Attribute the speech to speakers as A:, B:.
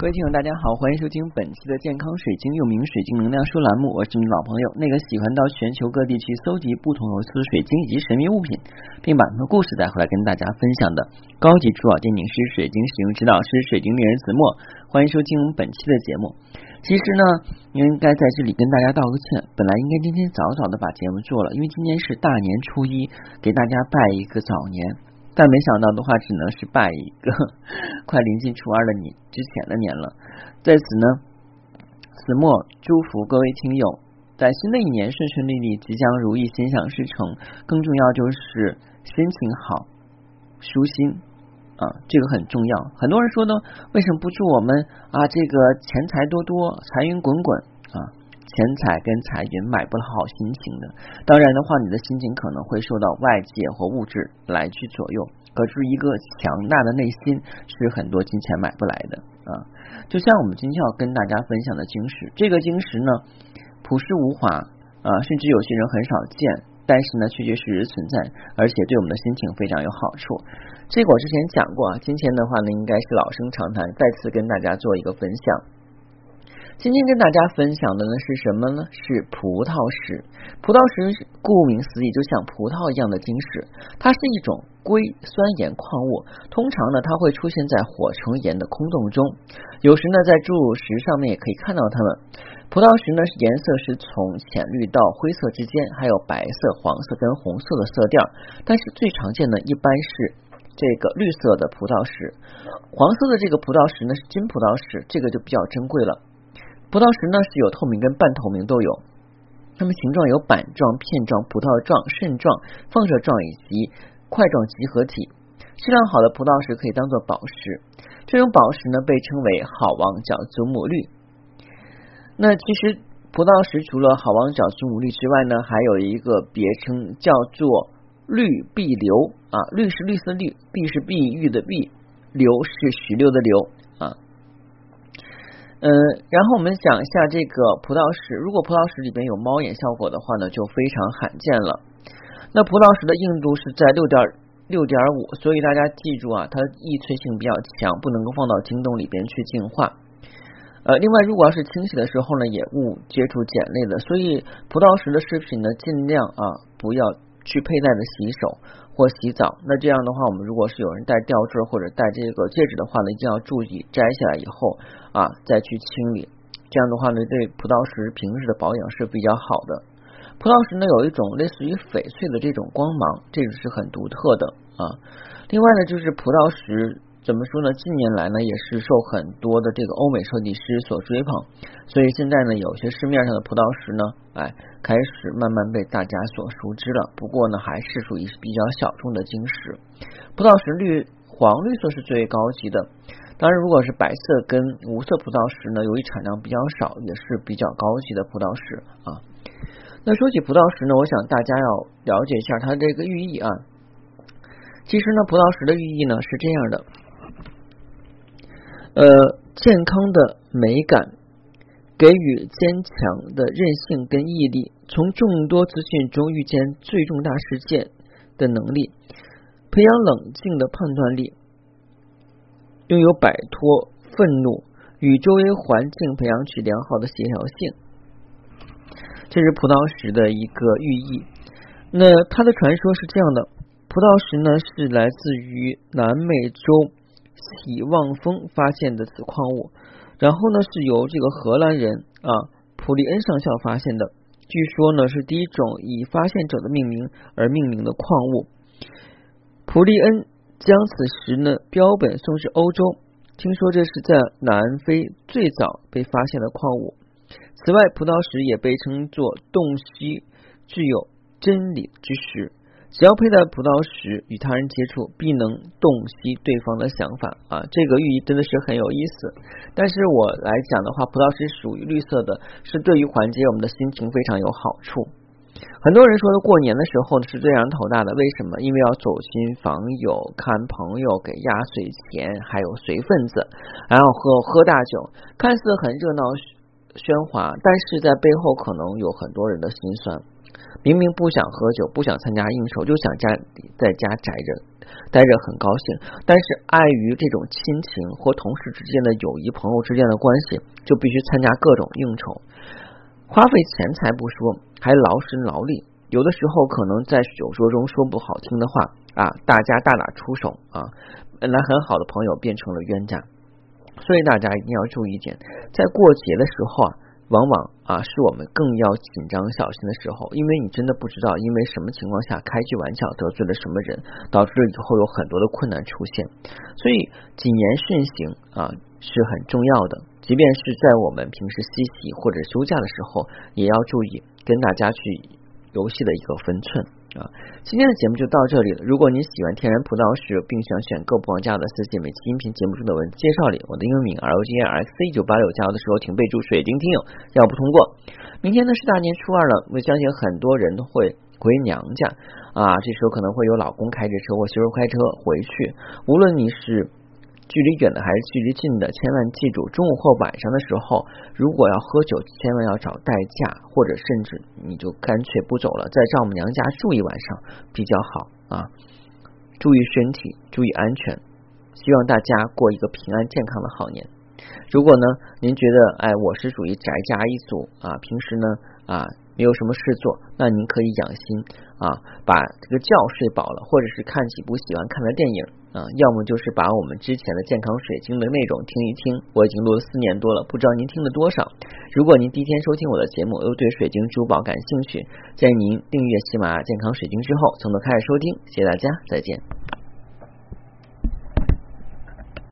A: 各位听友，大家好，欢迎收听本期的健康水晶又名水晶能量书栏目，我是你老朋友那个喜欢到全球各地去搜集不同有色水晶以及神秘物品，并把他们的故事带回来跟大家分享的高级珠宝鉴定师、水晶使用指导师、水晶猎人子墨。欢迎收听本期的节目。其实呢，应该在这里跟大家道个歉，本来应该今天早早的把节目做了，因为今天是大年初一，给大家拜一个早年。但没想到的话，只能是拜一个快临近初二的你之前的年了。在此呢，子墨祝福各位听友，在新的一年顺顺利利，吉祥如意，心想事成。更重要就是心情好，舒心啊，这个很重要。很多人说呢，为什么不祝我们啊这个钱财多多，财源滚滚啊？钱财跟财运买不了好心情的，当然的话，你的心情可能会受到外界或物质来去左右。可是，一个强大的内心是很多金钱买不来的啊！就像我们今天要跟大家分享的晶石，这个晶石呢，朴实无华啊，甚至有些人很少见，但是呢，确确实实存在，而且对我们的心情非常有好处。这个我之前讲过啊，今天的话呢，应该是老生常谈，再次跟大家做一个分享。今天跟大家分享的呢是什么呢？是葡萄石。葡萄石顾名思义，就像葡萄一样的晶石，它是一种硅酸盐矿物。通常呢，它会出现在火成岩的空洞中，有时呢，在注石上面也可以看到它们。葡萄石呢，颜色是从浅绿到灰色之间，还有白色、黄色跟红色的色调。但是最常见的一般是这个绿色的葡萄石，黄色的这个葡萄石呢是金葡萄石，这个就比较珍贵了。葡萄石呢是有透明跟半透明都有，它们形状有板状、片状、葡萄状、肾状、放射状以及块状集合体。质量好的葡萄石可以当做宝石，这种宝石呢被称为好望角祖母绿。那其实葡萄石除了好望角祖母绿之外呢，还有一个别称叫做绿碧流啊，绿是绿色绿，碧是碧玉的碧，流是石榴的流。嗯，然后我们讲一下这个葡萄石，如果葡萄石里边有猫眼效果的话呢，就非常罕见了。那葡萄石的硬度是在六点六点五，所以大家记住啊，它易脆性比较强，不能够放到晶洞里边去净化。呃，另外，如果要是清洗的时候呢，也勿接触碱类的。所以，葡萄石的饰品呢，尽量啊不要去佩戴的洗手。或洗澡，那这样的话，我们如果是有人戴吊坠或者戴这个戒指的话呢，一定要注意摘下来以后啊再去清理。这样的话呢，对葡萄石平时的保养是比较好的。葡萄石呢有一种类似于翡翠的这种光芒，这个是很独特的啊。另外呢，就是葡萄石。怎么说呢？近年来呢，也是受很多的这个欧美设计师所追捧，所以现在呢，有些市面上的葡萄石呢，哎，开始慢慢被大家所熟知了。不过呢，还是属于比较小众的晶石。葡萄石绿黄绿色是最高级的，当然，如果是白色跟无色葡萄石呢，由于产量比较少，也是比较高级的葡萄石啊。那说起葡萄石呢，我想大家要了解一下它这个寓意啊。其实呢，葡萄石的寓意呢是这样的。呃，健康的美感，给予坚强的韧性跟毅力，从众多资讯中遇见最重大事件的能力，培养冷静的判断力，拥有摆脱愤怒与周围环境培养起良好的协调性。这是葡萄石的一个寓意。那它的传说是这样的：葡萄石呢是来自于南美洲。体望风发现的此矿物，然后呢是由这个荷兰人啊普利恩上校发现的，据说呢是第一种以发现者的命名而命名的矿物。普利恩将此石呢标本送至欧洲，听说这是在南非最早被发现的矿物。此外，葡萄石也被称作洞悉具有真理之石。只要佩戴葡萄石与他人接触，必能洞悉对方的想法啊！这个寓意真的是很有意思。但是我来讲的话，葡萄石属于绿色的，是对于缓解我们的心情非常有好处。很多人说的过年的时候是最让人头大的，为什么？因为要走亲访友、看朋友、给压岁钱，还有随份子，然后喝喝大酒，看似很热闹喧哗，但是在背后可能有很多人的心酸。明明不想喝酒，不想参加应酬，就想家在家宅着，待着很高兴，但是碍于这种亲情或同事之间的友谊、朋友之间的关系，就必须参加各种应酬，花费钱财不说，还劳神劳力。有的时候可能在酒桌中说不好听的话啊，大家大打出手啊，本来很好的朋友变成了冤家。所以大家一定要注意一点，在过节的时候啊，往往啊是我们更要紧张小心的时候，因为你真的不知道因为什么情况下开句玩笑得罪了什么人，导致了以后有很多的困难出现。所以谨言慎行啊是很重要的，即便是在我们平时嬉戏或者休假的时候，也要注意跟大家去。游戏的一个分寸啊，今天的节目就到这里了。如果你喜欢天然葡萄石，并想选购不王家的私信，每期音频节目中的文字介绍里，我的英文名 R O G A R X C 九八六加油的时候，请备注水晶听友，要不通过。明天呢是大年初二了，我相信很多人都会回娘家啊，这时候可能会有老公开着车或媳妇开车回去，无论你是。距离远的还是距离近的，千万记住，中午或晚上的时候，如果要喝酒，千万要找代驾，或者甚至你就干脆不走了，在丈母娘家住一晚上比较好啊。注意身体，注意安全，希望大家过一个平安健康的好年。如果呢，您觉得哎，我是属于宅家一族啊，平时呢啊没有什么事做，那您可以养心啊，把这个觉睡饱了，或者是看几部喜欢看的电影。啊，要么就是把我们之前的健康水晶的内容听一听，我已经录了四年多了，不知道您听了多少。如果您第一天收听我的节目，又对水晶珠宝感兴趣，建议您订阅喜马拉雅健康水晶之后，从头开始收听。谢谢大家，再见。